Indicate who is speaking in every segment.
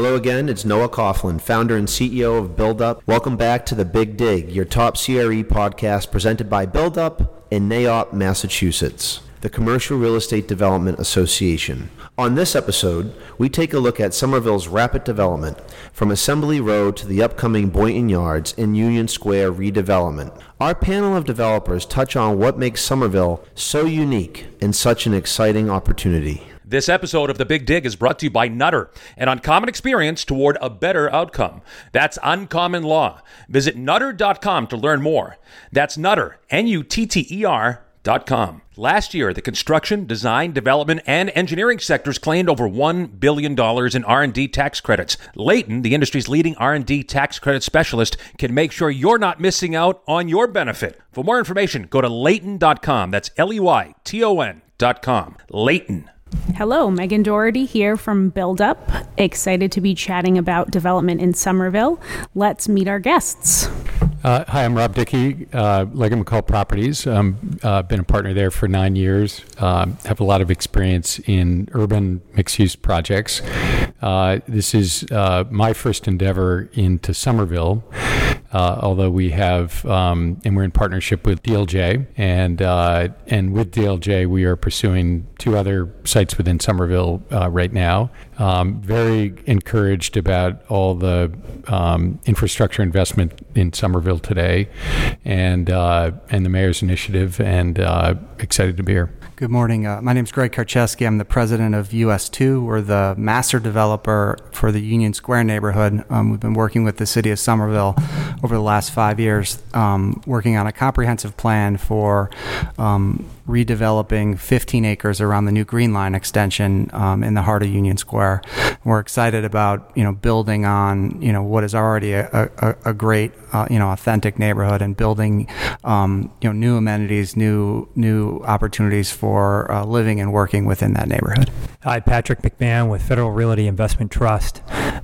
Speaker 1: Hello again, it's Noah Coughlin, founder and CEO of BuildUp. Welcome back to The Big Dig, your top CRE podcast presented by BuildUp in NAIOP, Massachusetts, the Commercial Real Estate Development Association. On this episode, we take a look at Somerville's rapid development, from Assembly Row to the upcoming Boynton Yards and Union Square redevelopment. Our panel of developers touch on what makes Somerville so unique and such an exciting opportunity.
Speaker 2: This episode of The Big Dig is brought to you by Nutter, an uncommon experience toward a better outcome. That's uncommon law. Visit nutter.com to learn more. That's Nutter, N U T T E R. Com. Last year, the construction, design, development, and engineering sectors claimed over $1 billion in R&D tax credits. Leyton, the industry's leading R&D tax credit specialist, can make sure you're not missing out on your benefit. For more information, go to leyton.com. That's L-E-Y-T-O-N.com. Leyton.
Speaker 3: Hello, Megan Doherty here from Build Up. Excited to be chatting about development in Somerville. Let's meet our guests.
Speaker 4: Uh, hi, I'm Rob Dickey, uh, Leggat McCall Properties. I've um, uh, been a partner there for nine years. Um, have a lot of experience in urban mixed-use projects. Uh, this is uh, my first endeavor into Somerville. Uh, although we have, um, and we're in partnership with DLJ, and uh, and with DLJ we are pursuing two other sites within Somerville uh, right now. Um, very encouraged about all the um, infrastructure investment in Somerville today, and uh, and the mayor's initiative, and uh, excited to be here.
Speaker 5: Good morning. Uh, my name is Greg Karczewski. I'm the president of US2. We're the master developer for the Union Square neighborhood. Um, we've been working with the city of Somerville over the last five years, um, working on a comprehensive plan for um, redeveloping 15 acres around the new Green Line extension um, in the heart of Union Square. We're excited about you know building on you know what is already a, a, a great uh, you know authentic neighborhood and building um, you know new amenities, new new opportunities for uh, living and working within that neighborhood.
Speaker 6: Hi, Patrick McMahon with Federal Realty Investment Trust.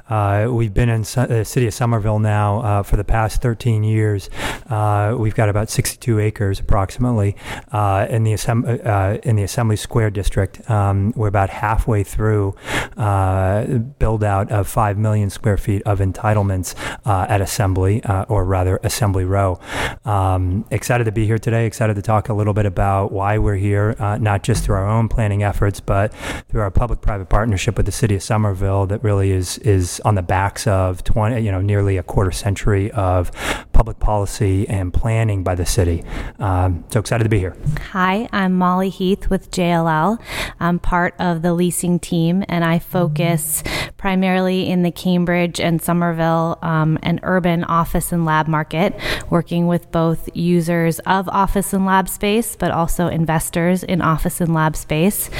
Speaker 6: Uh, we've been in the city of Somerville now uh, for the past 13 years. Uh, we've got about 62 acres approximately uh, in the assembly uh, in the Assembly Square district. Um, we're about halfway through uh, build out of five million square feet of entitlements at Assembly, or rather Assembly Row. Um, excited to be here today. Excited to talk a little bit about why we're here, not just through our own planning efforts, but through our public-private partnership with the city of Somerville that really is is on the backs of 20, you know, nearly a quarter century of public policy and planning by the city. Um, so excited to be here.
Speaker 7: Hi, I'm Molly Heath with JLL. I'm part of the leasing team, and I focus primarily in the Cambridge and Somerville um, and urban office and lab market, working with both users of office and lab space, but also investors in office and lab space.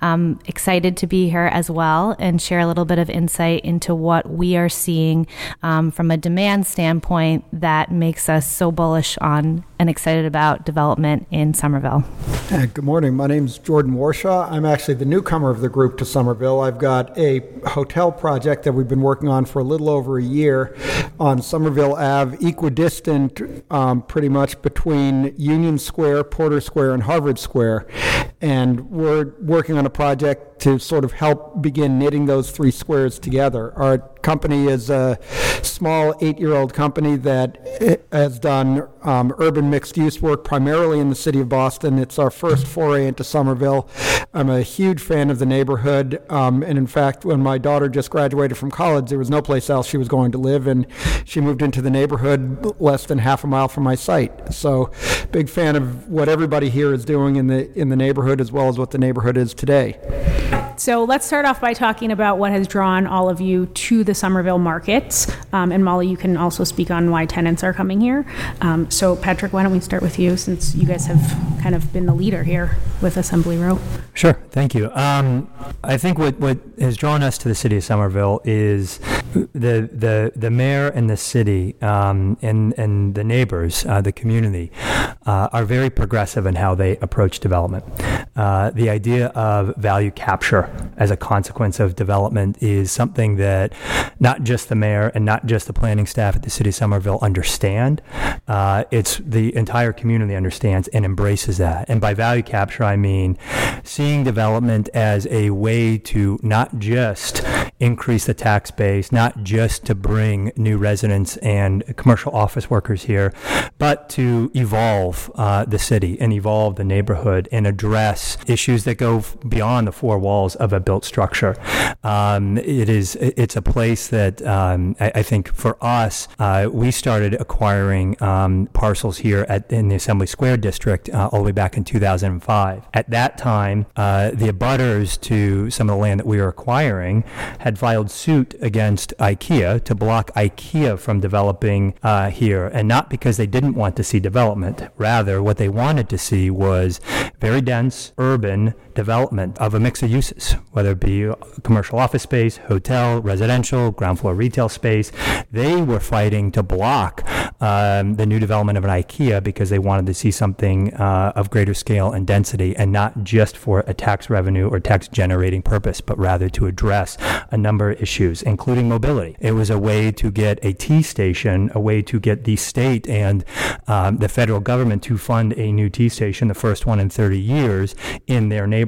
Speaker 7: Um, excited to be here as well and share a little bit of insight into what we are seeing um, from a demand standpoint that makes us so bullish on and excited about development in Somerville.
Speaker 8: good morning. My name is Jordan Warshaw. I'm actually the newcomer of the group to Somerville. I've got a hotel project that we've been working on for a little over a year on Somerville Ave, equidistant um, pretty much between Union Square, Porter Square, and Harvard Square. And we're working on a project to sort of help begin knitting those three squares together. Our company is a small eight year old company that has done um, urban mixed use work primarily in the city of Boston. It's our first foray into Somerville. I'm a huge fan of the neighborhood. Um, and in fact, when my daughter just graduated from college, there was no place else she was going to live. And she moved into the neighborhood less than half a mile from my site. So, big fan of what everybody here is doing in the, in the neighborhood as well as what the neighborhood is today.
Speaker 3: So let's start off by talking about what has drawn all of you to the Somerville markets. Um, and Molly, you can also speak on why tenants are coming here. Um, so, Patrick, why don't we start with you since you guys have kind of been the leader here with Assembly Row?
Speaker 6: Sure, thank you. Um, I think what, what has drawn us to the city of Somerville is the the the mayor and the city um, and and the neighbors, uh, the community, uh, are very progressive in how they approach development. Uh, the idea of value capture as a consequence of development is something that not just the mayor and not just the planning staff at the city of Somerville understand. Uh, it's the entire community understands and embraces that. And by value capture, I mean seeing development as a way to not just increase the tax base, not just to bring new residents and commercial office workers here, but to evolve uh, the city and evolve the neighborhood and address issues that go beyond the four walls of a built structure. Um, it is it's a place that um, I, I, think for us, uh, we started acquiring um, parcels here at in the Assembly Square district uh, all the way back in 2005. At that time, uh, the abutters to some of the land that we were acquiring had filed suit against IKEA to block IKEA from developing uh, here, and not because they didn't want to see development. Rather, what they wanted to see was very dense urban development of a mix of uses, whether it be commercial office space, hotel, residential, ground floor retail space. They were fighting to block um, the new development of an IKEA because they wanted to see something uh, of greater scale and density, and not just for a tax revenue or tax generating purpose, but rather to address a number of issues, including mobility. It was a way to get a T station, a way to get the state and um, the federal government to fund a new T station, the first one in 30 years, in their neighborhood.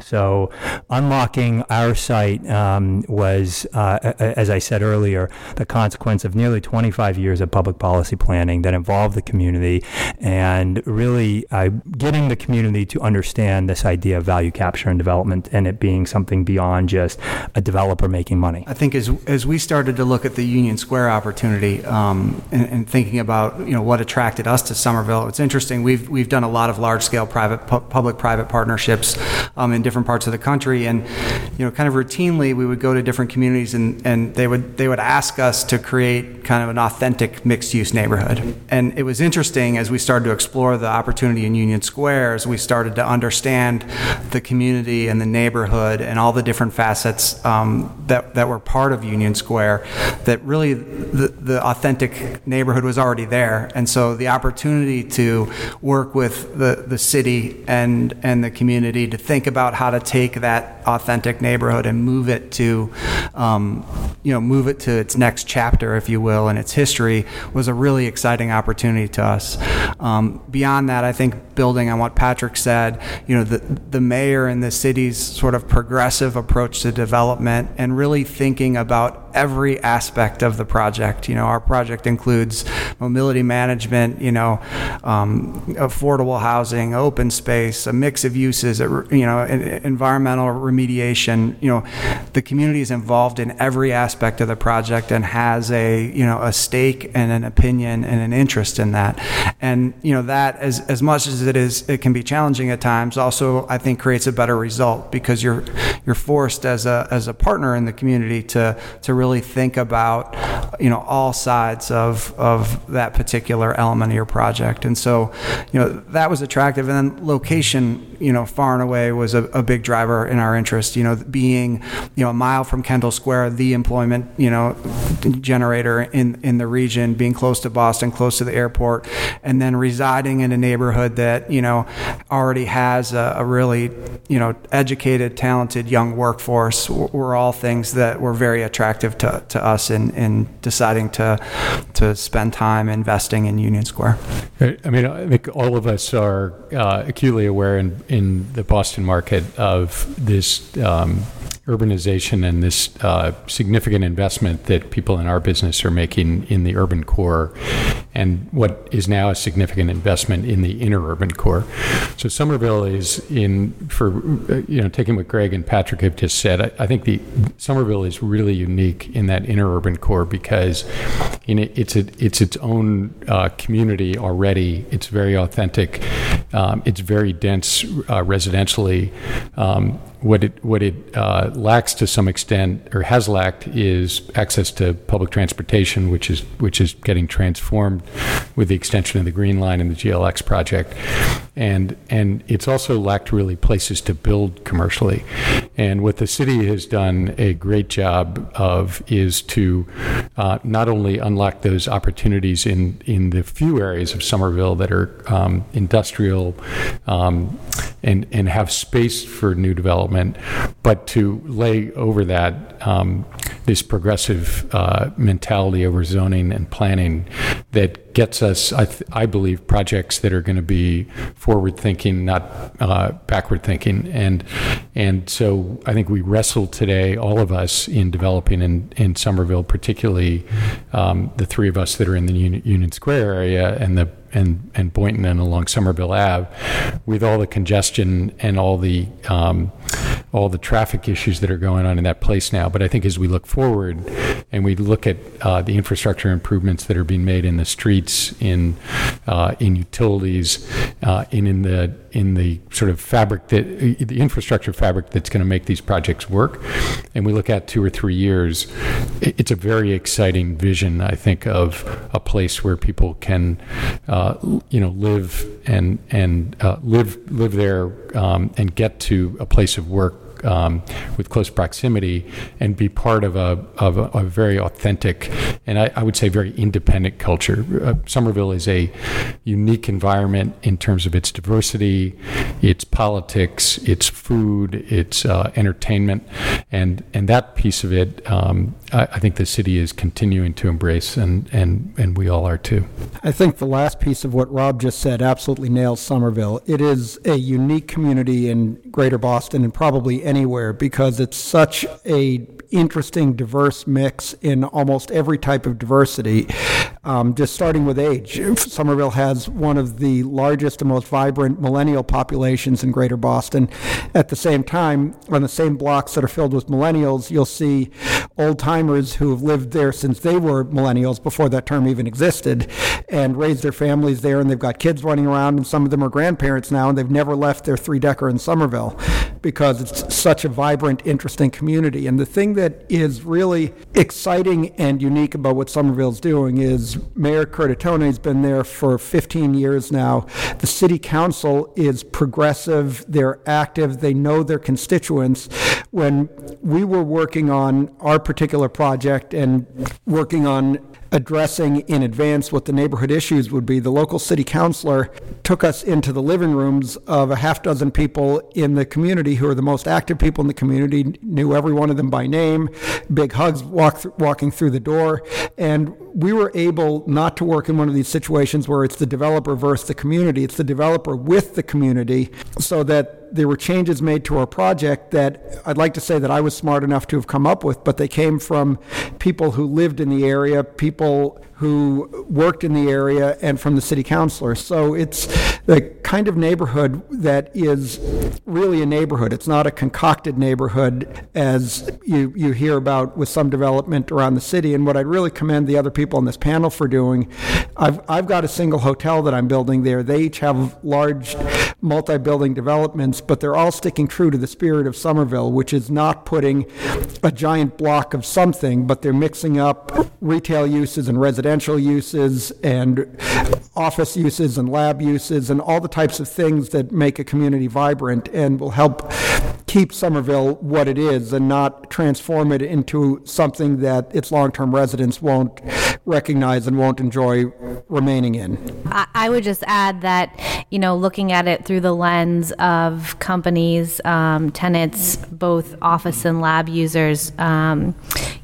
Speaker 6: So, unlocking our site um, was, uh, as I said earlier, the consequence of nearly 25 years of public policy planning that involved the community and really uh, getting the community to understand this idea of value capture and development and it being something beyond just a developer making money.
Speaker 5: I think as as we started to look at the Union Square opportunity um, and, and, thinking about you know what attracted us to Somerville, it's interesting. We've we've done a lot of large scale private pu- public private partnerships um, in different parts of the country, and you know kind of routinely we would go to different communities and, and they would they would ask us to create kind of an authentic mixed use neighborhood. And it was interesting as we started to explore the opportunity in Union Square, as we started to understand the community and the neighborhood and all the different facets um, that that were part of Union Square, that really the, the authentic neighborhood was already there. And so the opportunity to work with the, the city and, and the community to think about how to take that authentic neighborhood and move it to, um, you know, move it to its next chapter, if you will, in its history was a really exciting opportunity to us. Um, beyond that, I think building on what Patrick said, you know, the, the mayor and the city's sort of progressive approach to development and really thinking about every aspect of the project. You know, our project includes mobility management, you know, um, affordable housing, open space, a mix of uses, you know, environmental remediation. You know, the community is involved in every aspect of the project and has a, you know, a stake and an opinion and an interest in that. And, you know, that as, as much as it is, it can be challenging at times, also, I think creates a better result because you're, you're forced as a, as a partner in the community to, to really think about you know all sides of of that particular element of your project. And so you know that was attractive. And then location you know far and away was a, a big driver in our interest. You know being you know a mile from Kendall Square the employment you know generator in in the region being close to Boston close to the airport and then residing in a neighborhood that you know already has a, a really you know educated talented young workforce were all things that were very attractive to, to us in, in deciding to to spend time investing in Union Square.
Speaker 4: I mean, I think all of us are uh, acutely aware in, in the Boston market of this um, urbanization and this uh, significant investment that people in our business are making in the urban core and what is now a significant investment in the inner urban core. So Somerville is in for you know taking what Greg and Patrick have just said. I, I think the Somerville is really unique in that inner urban core because it's a, it's its own uh, community already. It's very authentic. Um, it's very dense uh, residentially. Um, what it what it uh, lacks to some extent, or has lacked, is access to public transportation, which is which is getting transformed with the extension of the Green Line and the GLX project, and and it's also lacked really places to build commercially. And what the city has done a great job of is to uh, not only unlock those opportunities in, in the few areas of Somerville that are um, industrial um, and, and have space for new development, but to lay over that um, this progressive uh, mentality over zoning and planning that gets us, I, th- I believe, projects that are going to be forward thinking, not uh, backward thinking. And and so I think we wrestle today, all of us, in developing in, in Somerville, particularly um, the three of us that are in the Union, Union Square area and the and, and Boynton and along Somerville Ave, with all the congestion and all the um, all the traffic issues that are going on in that place now. But I think as we look forward and we look at uh, the infrastructure improvements that are being made in the streets, in uh, in utilities, uh, in the in the sort of fabric that the infrastructure fabric that's going to make these projects work, and we look at two or three years, it's a very exciting vision. I think of a place where people can, uh, you know, live and and uh, live live there um, and get to a place of work um, with close proximity and be part of a, of a, a very authentic and I, I, would say very independent culture. Uh, Somerville is a unique environment in terms of its diversity, its politics, its food, its uh, entertainment, and and that piece of it, um, I, I, think the city is continuing to embrace, and, and and we all are too.
Speaker 8: I think the last piece of what Rob just said absolutely nails Somerville. It is a unique community in Greater Boston and probably anywhere because it's such a interesting, diverse mix in almost every type of diversity. Um, just starting with age, Somerville has one of the largest and most vibrant millennial populations in Greater Boston. At the same time, on the same blocks that are filled with millennials, you'll see old timers who have lived there since they were millennials before that term even existed and raised their families there, and they've got kids running around, and some of them are grandparents now, and they've never left their three decker in Somerville because it's such a vibrant, interesting community. And the thing that is really exciting and unique about what Somerville's doing is Mayor Curtatone has been there for 15 years now. The city council is progressive, they're active, they know their constituents. When we were working on our particular project and working on addressing in advance what the neighborhood issues would be, the local city councilor took us into the living rooms of a half dozen people in the community who are the most active people in the community, knew every one of them by name, big hugs walk th- walking through the door. And we were able not to work in one of these situations where it's the developer versus the community, it's the developer with the community, so that there were changes made to our project that I'd like to say that I was smart enough to have come up with, but they came from people who lived in the area, people who worked in the area, and from the city councilor. So it's the kind of neighborhood that is really a neighborhood. It's not a concocted neighborhood as you, you hear about with some development around the city. And what I'd really commend the other people on this panel for doing, I've, I've got a single hotel that I'm building there. They each have large multi building developments but they're all sticking true to the spirit of Somerville, which is not putting a giant block of something, but they're mixing up retail uses and residential uses and office uses and lab uses and all the types of things that make a community vibrant and will help keep Somerville what it is and not transform it into something that its long term residents won't recognize and won't enjoy remaining in.
Speaker 7: I would just add that, you know, looking at it through the lens of companies, um, tenants, both office and lab users, um,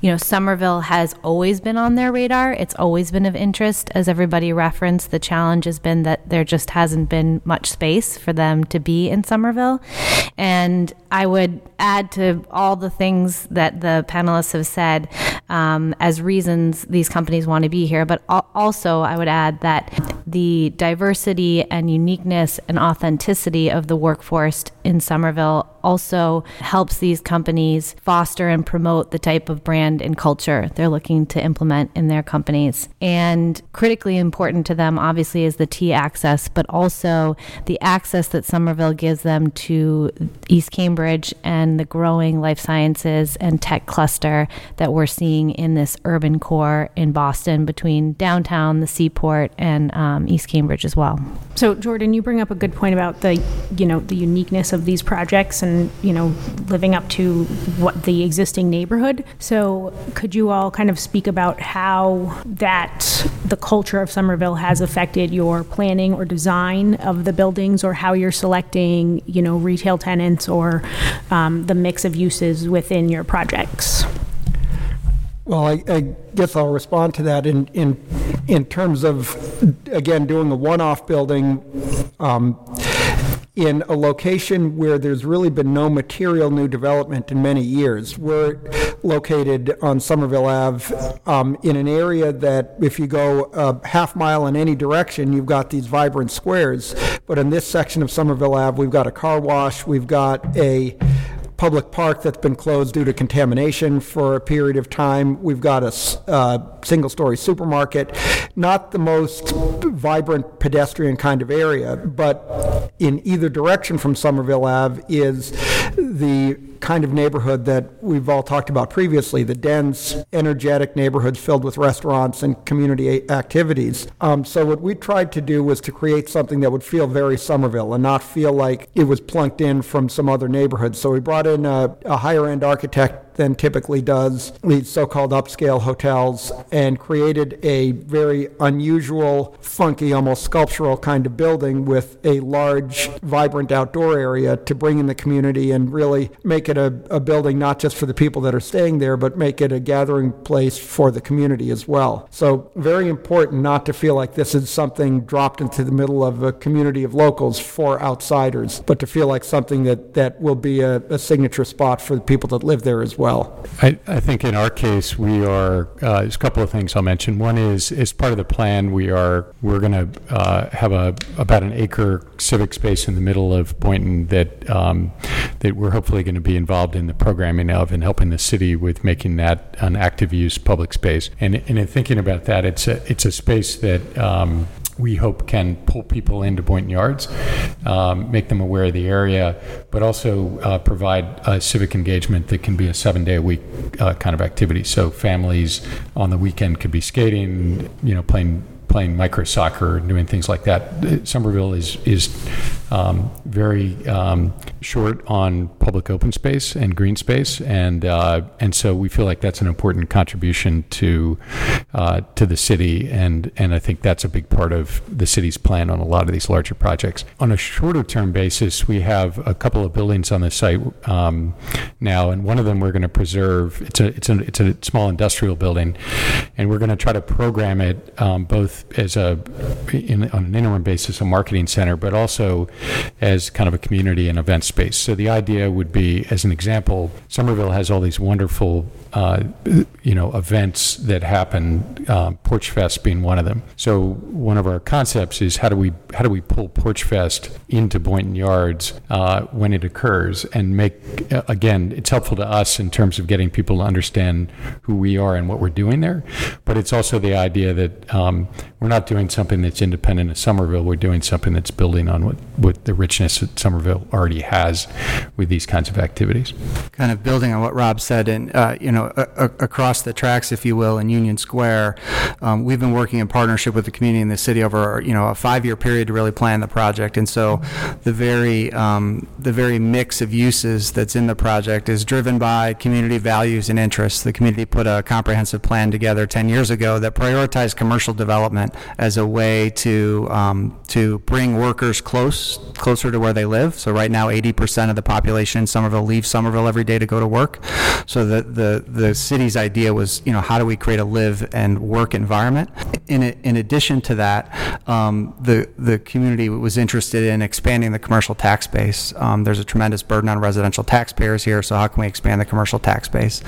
Speaker 7: you know, Somerville has always been on their radar. It's always been of interest. As everybody referenced, the challenge has been that there just hasn't been much space for them to be in Somerville. And would add to all the things that the panelists have said um, as reasons these companies want to be here, but also I would add that the diversity and uniqueness and authenticity of the workforce in Somerville also helps these companies foster and promote the type of brand and culture they're looking to implement in their companies. And critically important to them, obviously, is the T access, but also the access that Somerville gives them to East Cambridge and the growing life sciences and tech cluster that we're seeing in this urban core in Boston between downtown, the seaport, and um, East Cambridge as well.
Speaker 3: So, Jordan, you bring up a good point about the, you know, the uniqueness of these projects and, you know, living up to what the existing neighborhood. So, could you all kind of speak about how that the culture of Somerville has affected your planning or design of the buildings, or how you're selecting, you know, retail tenants or um, the mix of uses within your projects?
Speaker 8: Well, I, I guess I'll respond to that in, in, in terms of, again, doing a one-off building um, in a location where there's really been no material new development in many years. We're located on Somerville Ave um, in an area that, if you go a half mile in any direction, you've got these vibrant squares. But in this section of Somerville Ave, we've got a car wash, we've got a public park that's been closed due to contamination for a period of time. We've got a uh, single story supermarket. Not the most vibrant pedestrian kind of area, but in either direction from Somerville Ave is the kind of neighborhood that we've all talked about previously the dense, energetic neighborhoods filled with restaurants and community activities. Um, so, what we tried to do was to create something that would feel very Somerville and not feel like it was plunked in from some other neighborhood. So, we brought in a, a higher end architect than typically does these so-called upscale hotels and created a very unusual, funky, almost sculptural kind of building with a large, vibrant outdoor area to bring in the community and really make it a, a building not just for the people that are staying there, but make it a gathering place for the community as well. So very important not to feel like this is something dropped into the middle of a community of locals for outsiders, but to feel like something that, that will be a, a signature spot for the people that live there as well well.
Speaker 4: I, I think in our case, we are, uh, there's a couple of things I'll mention. One is, as part of the plan, we are, we're going to uh, have a, about an acre civic space in the middle of Boynton that, um, that we're hopefully going to be involved in the programming of and helping the city with making that an active use public space. And, and in thinking about that, it's a, it's a space that, um, we hope can pull people into Boynton Yards, um, make them aware of the area, but also uh, provide a civic engagement that can be a seven day a week uh, kind of activity. So families on the weekend could be skating, you know, playing playing micro soccer, and doing things like that. Somerville is is um, very um, short on public open space and green space, and uh, and so we feel like that's an important contribution to uh, to the city, and and I think that's a big part of the city's plan on a lot of these larger projects. On a shorter term basis, we have a couple of buildings on the site um, now, and one of them we're going to preserve. It's a it's a it's a small industrial building, and we're going to try to program it um, both as a in, on an interim basis a marketing center, but also as kind of a community and event space. So the idea would be, as an example, Somerville has all these wonderful uh, you know events that happen. Um, Porch Fest being one of them. So one of our concepts is how do we how do we pull Porch Fest into Boynton Yards uh, when it occurs and make uh, again it's helpful to us in terms of getting people to understand who we are and what we're doing there. But it's also the idea that um, we're not doing something that's independent of Somerville. We're doing something that's building on what, what the richness that Somerville already has with these kinds of activities.
Speaker 5: Kind of building on what Rob said, and uh, you know, a, a, across the tracks, if you will, in Union Square, um, we've been working in partnership with the community in the city over you know a five-year period to really plan the project, and so the very um, the very mix of uses that's in the project is driven by community values and interests. The community put a comprehensive plan together 10 years ago that prioritized commercial development as a way to um, to bring workers close closer to where they live. So right now, 80% of the population in Somerville leaves Somerville every day to go to work. So the the the city's idea was, you know, how do we create a live and work environment? In in addition to that, um, the the community was interested in expanding the commercial tax base. Um, there's a tremendous burden on residential taxpayers here. So how can we expand the commercial tax base?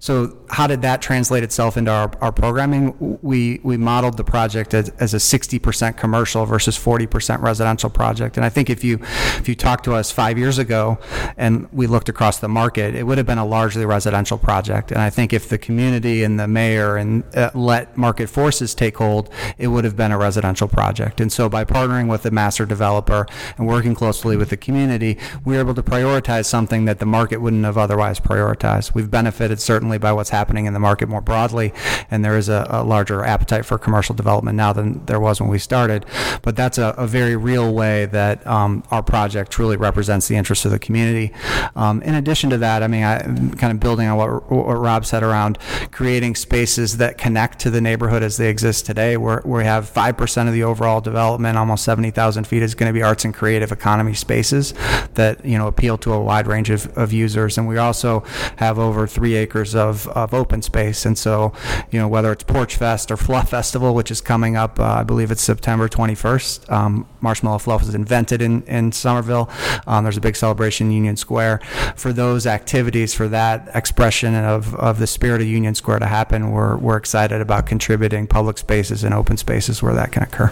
Speaker 5: So how did that translate itself into our, our programming? We we modeled the project as, as a 60% commercial versus 40% residential project. And I think if you if you talked to us five years ago and we looked across the market, it would have been a largely residential project. Project. And I think if the community and the mayor and uh, let market forces take hold, it would have been a residential project. And so by partnering with the master developer and working closely with the community, we were able to prioritize something that the market wouldn't have otherwise prioritized. We've benefited certainly by what's happening in the market more broadly, and there is a, a larger appetite for commercial development now than there was when we started. But that's a, a very real way that um, our project truly represents the interests of the community. Um, in addition to that, I mean, I, kind of building on what, what Rob said around creating spaces that connect to the neighborhood as they exist today, where we have 5% of the overall development, almost 70,000 feet, is going to be arts and creative economy spaces that, you know, appeal to a wide range of, of users. And we also have over three acres of, of open space. And so, you know, whether it's Porch Fest or Fluff Festival, which is coming up, uh, I believe it's September 21st. Um, Marshmallow Fluff was invented in, in Somerville. Um, there's a big celebration in Union Square. For those activities, for that expression of, of the spirit of Union Square to happen, we're, we're excited about contributing public spaces and open spaces where that can occur.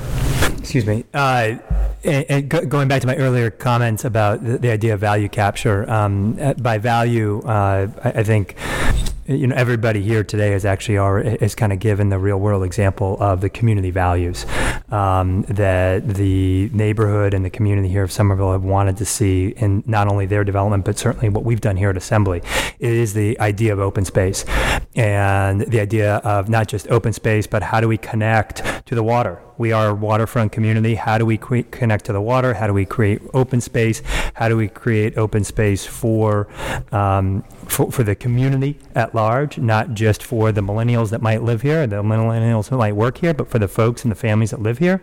Speaker 6: Excuse me. Uh, and, and go, going back to my earlier comments about the, the idea of value capture, um, by value, uh, I, I think you know everybody here today is actually is kind of given the real world example of the community values um, that the neighborhood and the community here of Somerville have wanted to see in not only their development but certainly what we've done here at Assembly. It is the idea of open space and the idea of not just open space but how do we connect to the water we are a waterfront community. How do we cre- connect to the water? How do we create open space? How do we create open space for, um, for, for the community at large, not just for the millennials that might live here, the millennials who might work here, but for the folks and the families that live here.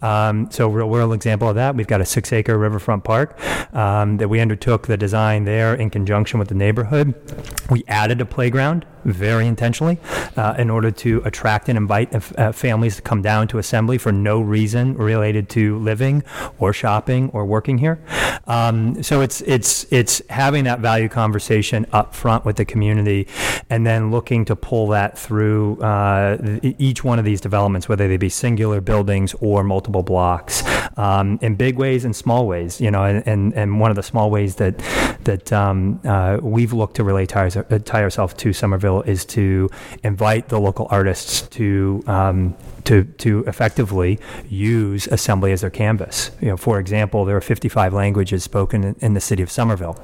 Speaker 6: Um, so, real world example of that, we've got a six acre riverfront park um, that we undertook the design there in conjunction with the neighborhood. We added a playground very intentionally uh, in order to attract and invite uh, families to come down to Assembly for no reason related to living or shopping or working here. Um, so it's it's it's having that value conversation up front with the community, and then looking to pull that through uh, each one of these developments, whether they be singular buildings or multiple blocks, um, in big ways and small ways. You know, and and one of the small ways that that um, uh, we've looked to really tie, tie ourselves to Somerville is to invite the local artists to um, to to effectively use assembly as their canvas. You know, for example, there are 55 languages spoken in, in the city of Somerville.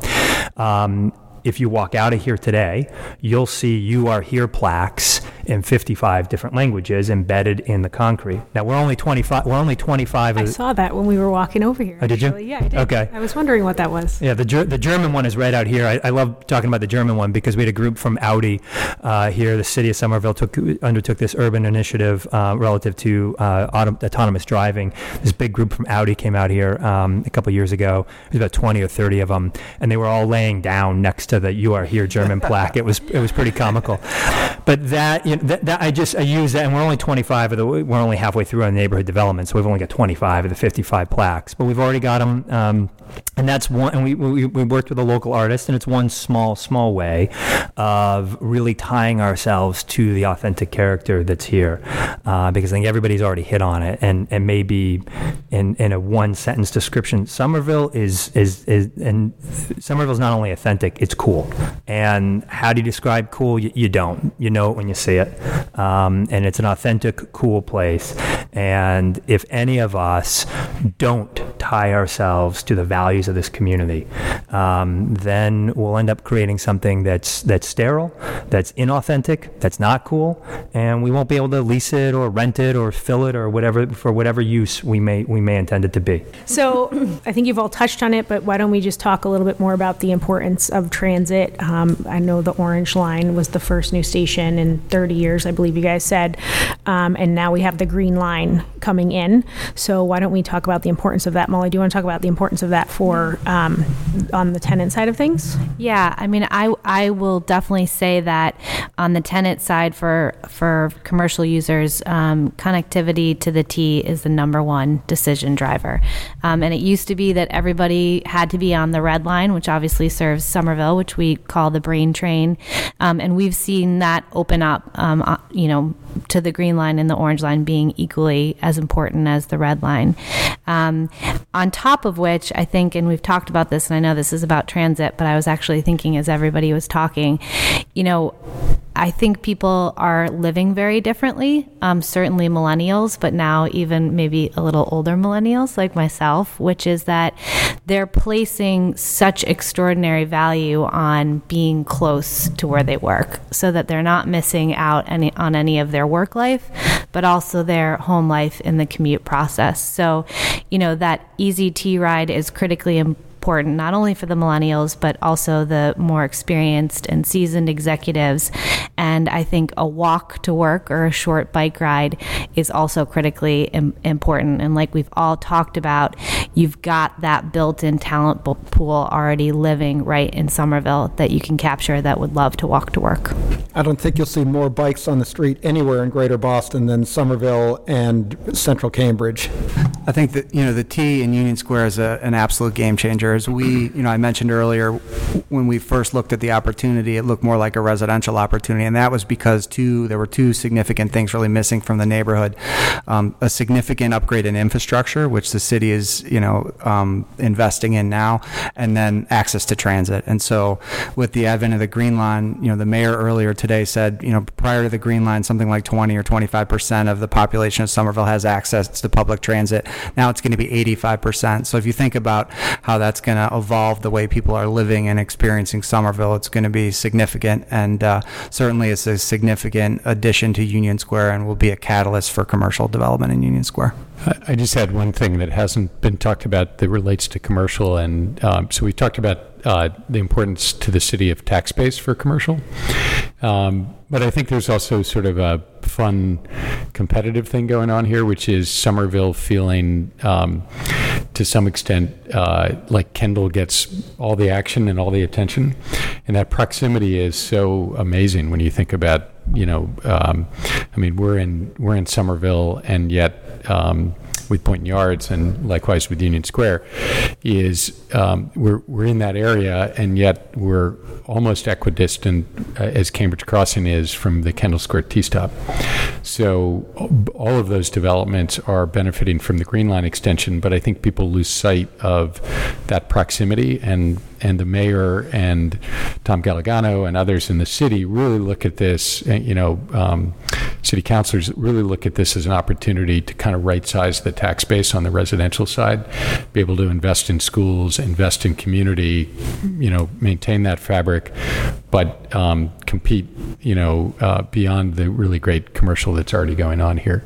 Speaker 6: Um, if you walk out of here today, you'll see you are here plaques in 55 different languages embedded in the concrete. Now we're only 25. We're only 25.
Speaker 3: I saw that when we were walking over here.
Speaker 6: Oh, did you?
Speaker 3: Yeah, I did.
Speaker 6: Okay.
Speaker 3: I was wondering what that was.
Speaker 6: Yeah, the the German one is right out here. I, I love talking about the German one because we had a group from Audi uh, here. The city of Somerville took undertook this urban initiative uh, relative to uh, auto, autonomous driving. This big group from Audi came out here um, a couple years ago. It was about 20 or 30 of them, and they were all laying down next to the "You Are Here" German plaque. It was it was pretty comical. But that you know, that, that I just I use that, and we're only 25 of the we're only halfway through our neighborhood development, so we've only got 25 of the 55 plaques, but we've already got them. Um, and that's one and we, we, we worked with a local artist and it's one small small way of really tying ourselves to the authentic character that's here uh, because i think everybody's already hit on it and and maybe in in a one sentence description somerville is is is and somerville's not only authentic it's cool and how do you describe cool you, you don't you know it when you see it um, and it's an authentic cool place and if any of us don't tie ourselves to the values of this community, um, then we'll end up creating something that's that's sterile, that's inauthentic, that's not cool, and we won't be able to lease it or rent it or fill it or whatever for whatever use we may we may intend it to be.
Speaker 3: So I think you've all touched on it, but why don't we just talk a little bit more about the importance of transit? Um, I know the Orange Line was the first new station in 30 years, I believe you guys said, um, and now we have the Green Line coming in. So why don't we talk about the importance of that, Molly? Do you want to talk about the importance of that for um, on the tenant side of things?
Speaker 7: Yeah, I mean, I I will definitely say that on the tenant side for for commercial users, um, connectivity to the T is the number one decision driver. Um, and it used to be that everybody had to be on the red line, which obviously serves Somerville, which we call the Brain Train, um, and we've seen that open up, um, uh, you know, to the Green line and the orange line being equally as important as the red line. Um, on top of which, I think, and we've talked about this, and I know this is about transit, but I was actually thinking as everybody was talking, you know, I think people are living very differently. Um, certainly millennials, but now even maybe a little older millennials like myself, which is that they're placing such extraordinary value on being close to where they work so that they're not missing out any, on any of their work life, but also their home life in the commute process. So, you know, that easy T ride is critically important important, not only for the millennials, but also the more experienced and seasoned executives. And I think a walk to work or a short bike ride is also critically Im- important. And like we've all talked about, you've got that built in talent pool already living right in Somerville that you can capture that would love to walk to work.
Speaker 8: I don't think you'll see more bikes on the street anywhere in greater Boston than Somerville and central Cambridge.
Speaker 5: I think that, you know, the T in Union Square is a, an absolute game changer as we, you know, I mentioned earlier when we first looked at the opportunity, it looked more like a residential opportunity, and that was because two there were two significant things really missing from the neighborhood: um, a significant upgrade in infrastructure, which the city is, you know, um, investing in now, and then access to transit. And so, with the advent of the Green Line, you know, the mayor earlier today said, you know, prior to the Green Line, something like 20 or 25 percent of the population of Somerville has access to public transit. Now it's going to be 85 percent. So if you think about how that's going to evolve the way people are living and experiencing Somerville. It's going to be significant, and uh, certainly it's a significant addition to Union Square and will be a catalyst for commercial development in Union Square.
Speaker 4: I just had one thing that hasn't been talked about that relates to commercial, and um, so we talked about uh, the importance to the city of tax base for commercial. Um, but I think there's also sort of a fun competitive thing going on here, which is Somerville feeling um, to some extent uh, like Kendall gets all the action and all the attention. And that proximity is so amazing when you think about, you know, um, I mean, we're in, we're in Somerville and yet, um, with Boynton Yards and likewise with Union Square, is um, we're, we're in that area and yet we're almost equidistant uh, as Cambridge Crossing is from the Kendall Square T stop. So all of those developments are benefiting from the Green Line extension, but I think people lose sight of that proximity and and the mayor and Tom Galligani and others in the city really look at this, eh, you know, um, city councilors really look at this as an opportunity to kind of right size the tax base on the residential side, be able to invest in schools, invest in community, you know, maintain that fabric, but um, compete, you know, uh, beyond the really great commercial that's already going on here.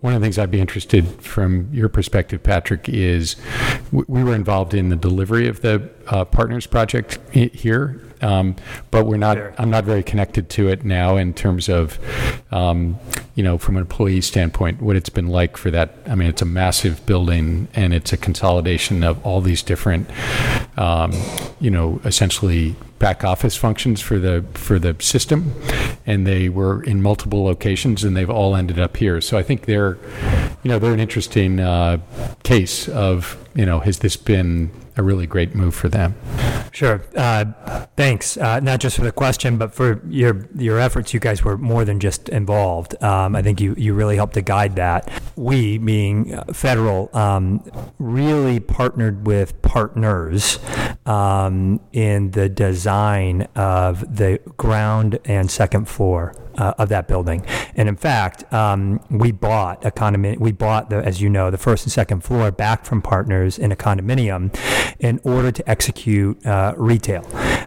Speaker 4: One of the things I'd be interested from your perspective, Patrick, is we were involved in the delivery of the uh, Partners Project here, um, but we're not. Sure. I'm not very connected to it now in terms of, um, you know, from an employee standpoint, what it's been like for that. I mean, it's a massive building, and it's a consolidation of all these different, um, you know, essentially back office functions for the for the system, and they were in multiple locations, and they've all ended up here. So I think they're, you know, they're an interesting uh, case of you know, has this been a really great move for them?
Speaker 6: Sure. Uh, thanks. Uh, not just for the question, but for your your efforts. You guys were more than just involved. Um, I think you, you really helped to guide that. We, being federal, um, really partnered with partners um, in the design of the ground and second floor uh, of that building. And in fact, um, we bought a condominium. We bought the, as you know, the first and second floor back from partners in a condominium in order to execute uh, retail.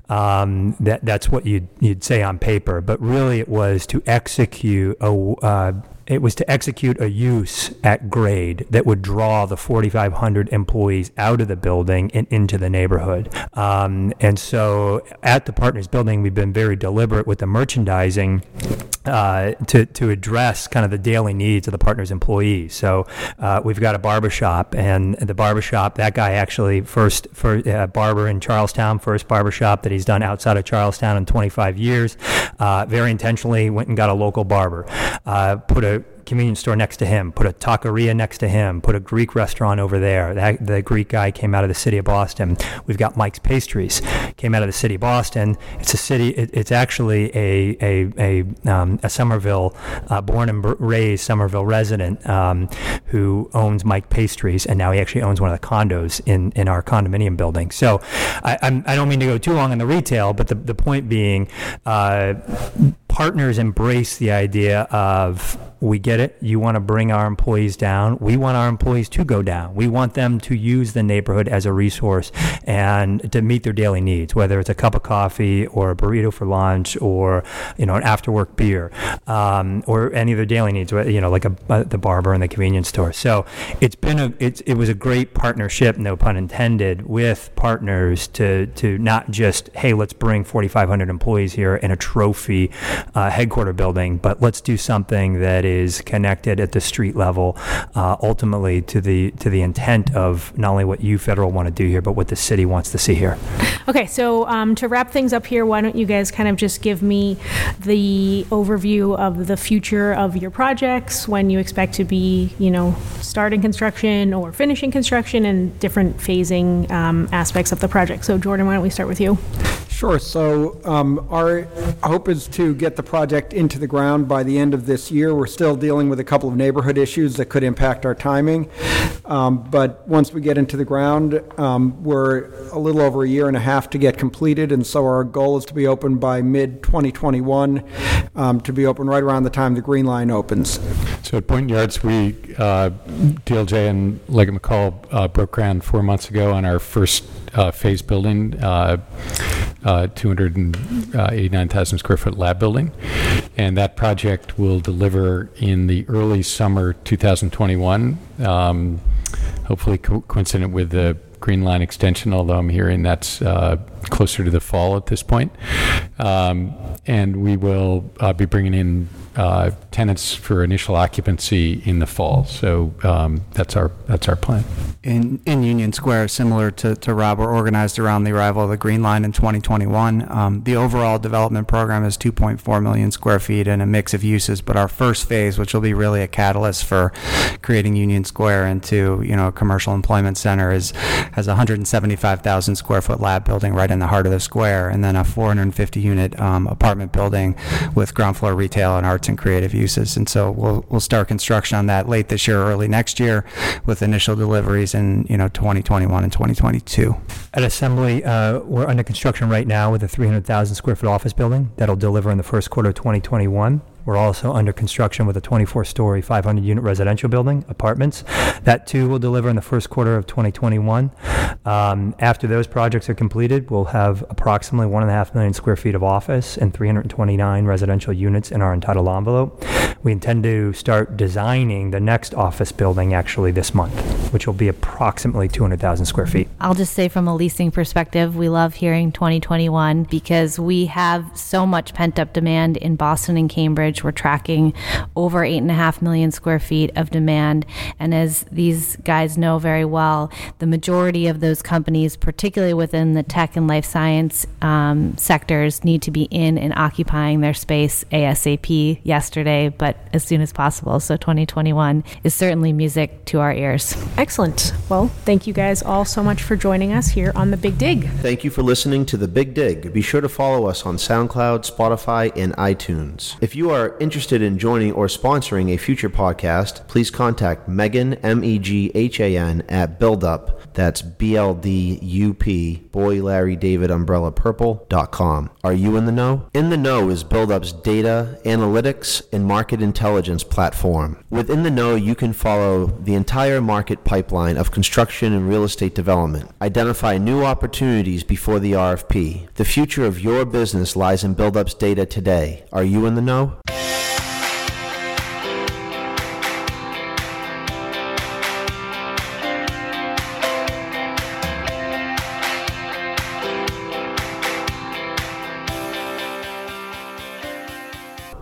Speaker 6: Um, that that's what you'd you'd say on paper, but really it was to execute a. Uh, it was to execute a use at grade that would draw the 4,500 employees out of the building and into the neighborhood. Um, and so at the Partners Building, we've been very deliberate with the merchandising uh, to, to address kind of the daily needs of the partners employees. So uh, we've got a barbershop, and the barbershop, that guy actually first for uh, barber in Charlestown, first barbershop that he's done outside of Charlestown in 25 years. Uh, very intentionally went and got a local barber, uh, put a convenience store next to him, put a taqueria next to him, put a Greek restaurant over there. That, the Greek guy came out of the city of Boston. We've got Mike's Pastries, came out of the city of Boston. It's a city. It, it's actually a a a, um, a Somerville, uh, born and raised Somerville resident um, who owns Mike Pastries, and now he actually owns one of the condos in in our condominium building. So, I, I'm, I do not mean to go too long in the retail, but the the point being. Uh, partners embrace the idea of we get it. You want to bring our employees down. We want our employees to go down. We want them to use the neighborhood as a resource and to meet their daily needs, whether it's a cup of coffee or a burrito for lunch or you know an after work beer um, or any of their daily needs, you know like a, a, the barber and the convenience store. So it's been a it's, it was a great partnership, no pun intended, with partners to to not just hey let's bring 4,500 employees here and a trophy uh, headquarter building, but let's do something that is connected at the street level, uh, ultimately to the to the intent of not only what you federal want to do here, but what the city wants to see here.
Speaker 3: Okay, so um, to wrap things up here, why don't you guys kind of just give me the overview of the future of your projects, when you expect to be, you know, starting construction or finishing construction, and different phasing um, aspects of the project. So, Jordan, why don't we start with you?
Speaker 8: Sure. So um, our hope is to get the project into the ground by the end of this year. We're still dealing with a couple of neighborhood issues that could impact our timing. Um, but once we get into the ground, um, we're a little over a year and a half to get completed. And so our goal is to be open by mid 2021, um, to be open right around the time the Green Line opens.
Speaker 4: So at Boynton Yards, we, uh, DLJ and Leggat McCall uh, broke ground four months ago on our first uh, phase building. Uh, uh, 289,000 square foot lab building. And that project will deliver in the early summer 2021, um, hopefully co- coincident with the Green Line extension, although I'm hearing that's uh, closer to the fall at this point. Um, and we will uh, be bringing in uh, tenants for initial occupancy in the fall. So um, that's our that's our plan.
Speaker 5: In in Union Square, similar to, to Rob, we're organized around the arrival of the Green Line in 2021. Um, the overall development program is 2.4 million square feet and a mix of uses. But our first phase, which will be really a catalyst for creating Union Square into you know a commercial employment center, is has a 175,000 square foot lab building right in the heart of the square, and then a 450 unit um, apartment building with ground floor retail and arts and creative uses. And so we'll we'll start construction on that late this year, early next year, with initial deliveries in you know 2021 and 2022.
Speaker 6: At Assembly, uh, we're under construction right now with a 300,000 square foot office building that'll deliver in the first quarter of 2021. We're also under construction with a 24 story, 500 unit residential building, apartments. That too will deliver in the first quarter of 2021. Um, after those projects are completed, we'll have approximately 1.5 million square feet of office and 329 residential units in our entitled envelope. We intend to start designing the next office building actually this month, which will be approximately 200,000 square feet.
Speaker 7: I'll just say from a leasing perspective, we love hearing 2021 because we have so much pent up demand in Boston and Cambridge we're tracking over eight and a half million square feet of demand. And as these guys know very well, the majority of those companies, particularly within the tech and life science um, sectors, need to be in and occupying their space ASAP yesterday, but as soon as possible. So 2021 is certainly music to our ears.
Speaker 3: Excellent. Well, thank you guys all so much for joining us here on The Big Dig.
Speaker 1: Thank you for listening to The Big Dig. Be sure to follow us on SoundCloud, Spotify, and iTunes. If you are are interested in joining or sponsoring a future podcast, please contact Megan, M E G H A N, at BLDUP. That's B L D U P, Boy Larry David Umbrella Purple.com. Are you in the know? In the Know is BLDUP's data, analytics, and market intelligence platform. Within the Know, you can follow the entire market pipeline of construction and real estate development. Identify new opportunities before the RFP. The future of your business lies in BLDUP's data today. Are you in the know?